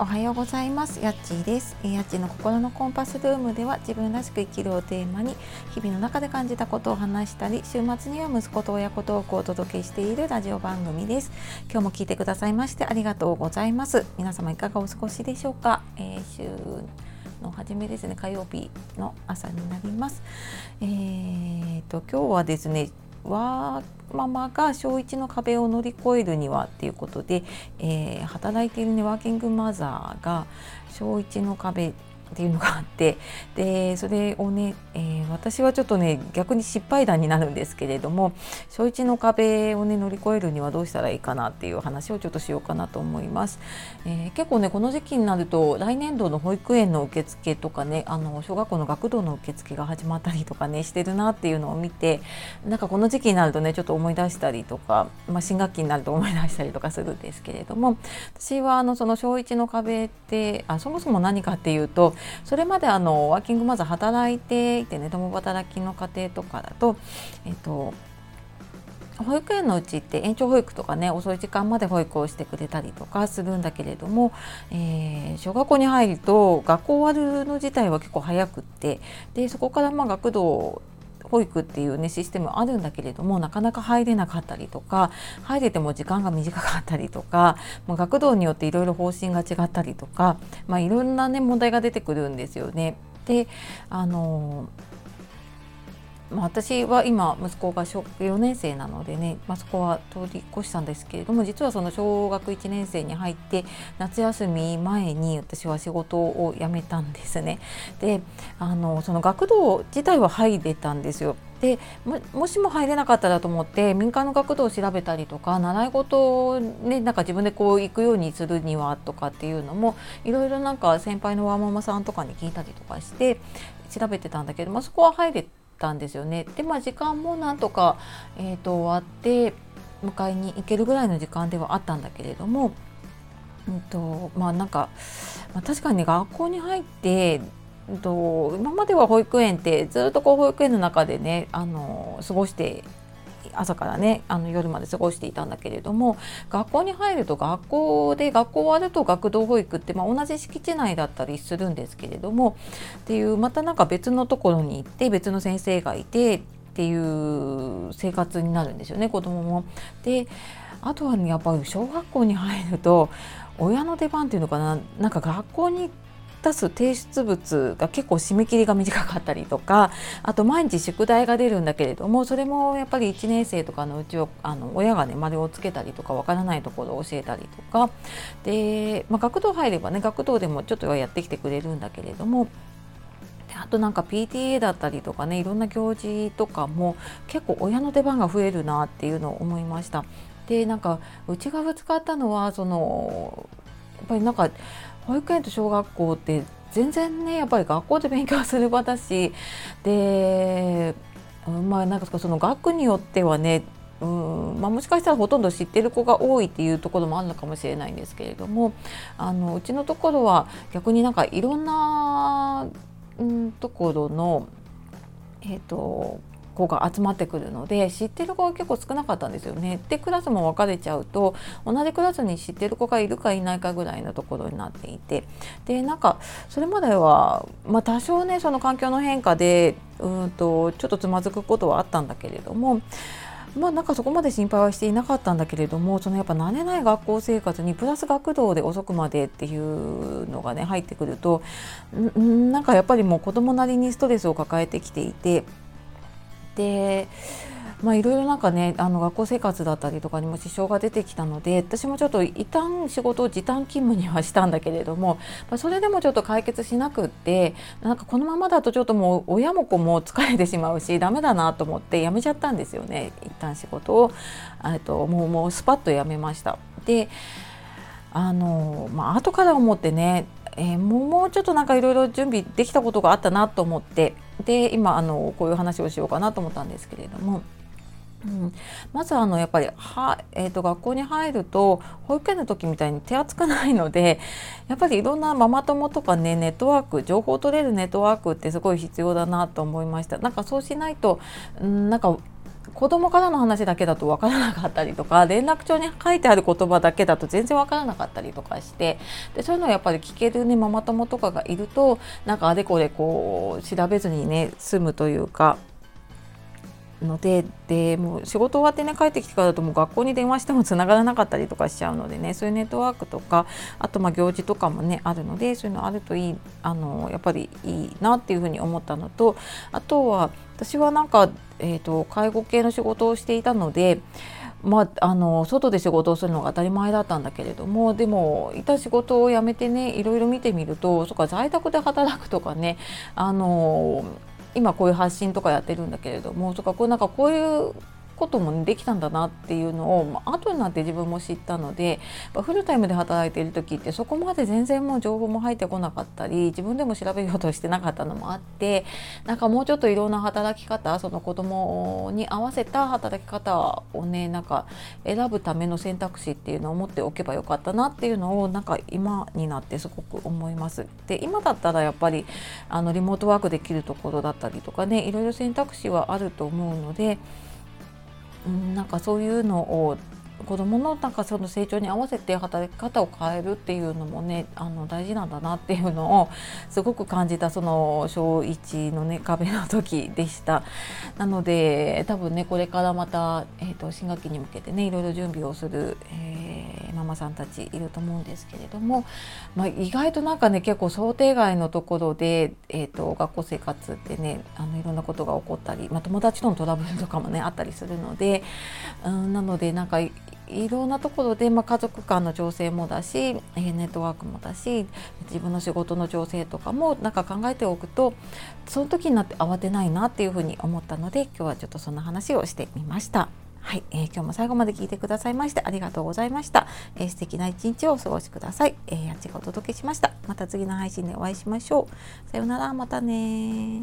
おはようございます。やっちーです。やっちの心のコンパスルームでは自分らしく生きるをテーマに日々の中で感じたことを話したり週末には息子と親子トークをお届けしているラジオ番組です。今日も聞いてくださいましてありがとうございます。皆様いかがお過ごしでしょうか、えー、週の初めですね。火曜日の朝になります。えーと今日はですねわーママが小1の壁を乗り越えるにはっていうことで、えー、働いているねワーキングマザーが小1の壁っていうのがあってでそれをね、えー、私はちょっとね逆に失敗談になるんですけれども小1の壁をね乗り越えるにはどうしたらいいかなっていう話をちょっとしようかなと思います。えー、結構ねこの時期になると来年度の保育園の受付とかねあの小学校の学童の受付が始まったりとかねしてるなっていうのを見てなんかこの時期になるとねちょっと思い出したりとか、まあ、新学期になると思い出したりとかするんですけれども私はあのその小1の壁ってあそもそも何かっていうとそれまであのワーキングマザー働いていてね共働きの家庭とかだとえっと保育園のうちって延長保育とかね遅い時間まで保育をしてくれたりとかするんだけれども、えー、小学校に入ると学校終わるの自体は結構早くってでそこからまあ学童保育っていうねシステムあるんだけれどもなかなか入れなかったりとか入れても時間が短かったりとか、まあ、学童によっていろいろ方針が違ったりとか、まあ、いろんなね問題が出てくるんですよね。であのーまあ、私は今息子が小学4年生なのでね、まあ、そこは通り越したんですけれども実はその小学1年生に入って夏休み前に私は仕事を辞めたんですね。であのその学童自体は入れたんですよ。でもしも入れなかったらと思って民間の学童を調べたりとか習い事を、ね、なんか自分でこう行くようにするにはとかっていうのもいろいろなんか先輩のワーママさんとかに聞いたりとかして調べてたんだけど、まあ、そこは入れたんですよね。でまあ時間もなんとか、えーと、終わって迎えに行けるぐらいの時間ではあったんだけれども、うんとまあなんか、まあ、確かに学校に入ってと今までは保育園ってずっとこう保育園の中でねあの過ごして朝からねあの夜まで過ごしていたんだけれども学校に入ると学校で学校終わると学童保育って、まあ、同じ敷地内だったりするんですけれどもっていうまたなんか別のところに行って別の先生がいてっていう生活になるんですよね子供も。であとは、ね、やっぱり小学校に入ると親の出番っていうのかななんか学校に出す提出物が結構締め切りが短かったりとかあと毎日宿題が出るんだけれどもそれもやっぱり1年生とかのうちをあの親がね丸をつけたりとかわからないところを教えたりとかで、まあ、学童入ればね学童でもちょっとはやってきてくれるんだけれどもあとなんか PTA だったりとかねいろんな行事とかも結構親の出番が増えるなっていうのを思いました。でなんかうちがぶつかったのはそのやっぱりなんか保育園と小学校って全然ねやっぱり学校で勉強する場だしでまあなんかその学によってはねうんまあ、もしかしたらほとんど知ってる子が多いっていうところもあるのかもしれないんですけれどもあのうちのところは逆になんかいろんな、うん、ところのえっ、ー、と子が集まってくるので知ってる子が結構少なかったんですよね。でクラスも分かれちゃうと同じクラスに知ってる子がいるかいないかぐらいのところになっていてでなんかそれまでは、まあ、多少ねその環境の変化でうんとちょっとつまずくことはあったんだけれどもまあなんかそこまで心配はしていなかったんだけれどもそのやっぱ慣れない学校生活にプラス学童で遅くまでっていうのがね入ってくるとなんかやっぱりもう子供なりにストレスを抱えてきていてでまあいろいろなんかねあの学校生活だったりとかにも支障が出てきたので私もちょっと一旦仕事を時短勤務にはしたんだけれども、まあ、それでもちょっと解決しなくってなんかこのままだとちょっともう親も子も疲れてしまうしダメだなと思って辞めちゃったんですよね一旦仕事をともうもうスパッと辞めました。であのまあ後から思ってねえー、もうちょっとなんかいろいろ準備できたことがあったなと思ってで今あのこういう話をしようかなと思ったんですけれども。うん、まずあのやっぱりは、えーと、学校に入ると保育園の時みたいに手厚くないのでやっぱりいろんなママ友とかねネットワーク情報を取れるネットワークってすごい必要だなと思いましたなんかそうしないと、うん、なんか子供からの話だけだと分からなかったりとか 連絡帳に書いてある言葉だけだと全然分からなかったりとかしてでそういうのをやっぱり聞ける、ね、ママ友とかがいるとなんかあれこれこう調べずにね済むというかのででもう仕事終わってね帰ってきてからだともう学校に電話してもつながらなかったりとかしちゃうのでねそういうネットワークとかあとま行事とかもねあるのでそういうのあるといいあのやっぱりいいなっていうふうに思ったのとあとは私はなんか、えーと、介護系の仕事をしていたのでまあ、あの外で仕事をするのが当たり前だったんだけれどもでもいた仕事を辞めてねいろいろ見てみるとそか在宅で働くとかねあの今こういう発信とかやってるんだけれどもとかこうなんかこういうこともできたんだなっていうのを、まあ、後になって自分も知ったのでフルタイムで働いている時ってそこまで全然もう情報も入ってこなかったり自分でも調べようとしてなかったのもあってなんかもうちょっといろんな働き方その子供に合わせた働き方をねなんか選ぶための選択肢っていうのを持っておけばよかったなっていうのをなんか今になってすごく思います。で今だったらやっぱりあのリモートワークできるところだったりとかねいろいろ選択肢はあると思うので。うん、なんかそういうのを子どものなんかその成長に合わせて働き方を変えるっていうのもねあの大事なんだなっていうのをすごく感じたその小1のね壁の時でした。なので多分ねこれからまた、えーと、新学期に向けてねいろいろ準備をする、えー、マさんたちいると思うんですけれども、まあ、意外となんかね結構想定外のところで、えーと、学校生活ってねあのいろんなことが起こったり、まあ、友達とのトラブルとかもねあったりするので、うん、なのでなんかいろんなところで、まあ、家族間の調整もだし、ネットワークもだし自分の仕事の調整とかもなんか考えておくとその時になって慌てないなっていうふうに思ったので今日はちょっとそんな話をしてみました。はい、えー、今日も最後まで聞いてくださいましてありがとうございました。えー、素敵な一日をお過ごしください。えー、やっちがお届けしました。また次の配信でお会いしましょう。さようなら、またね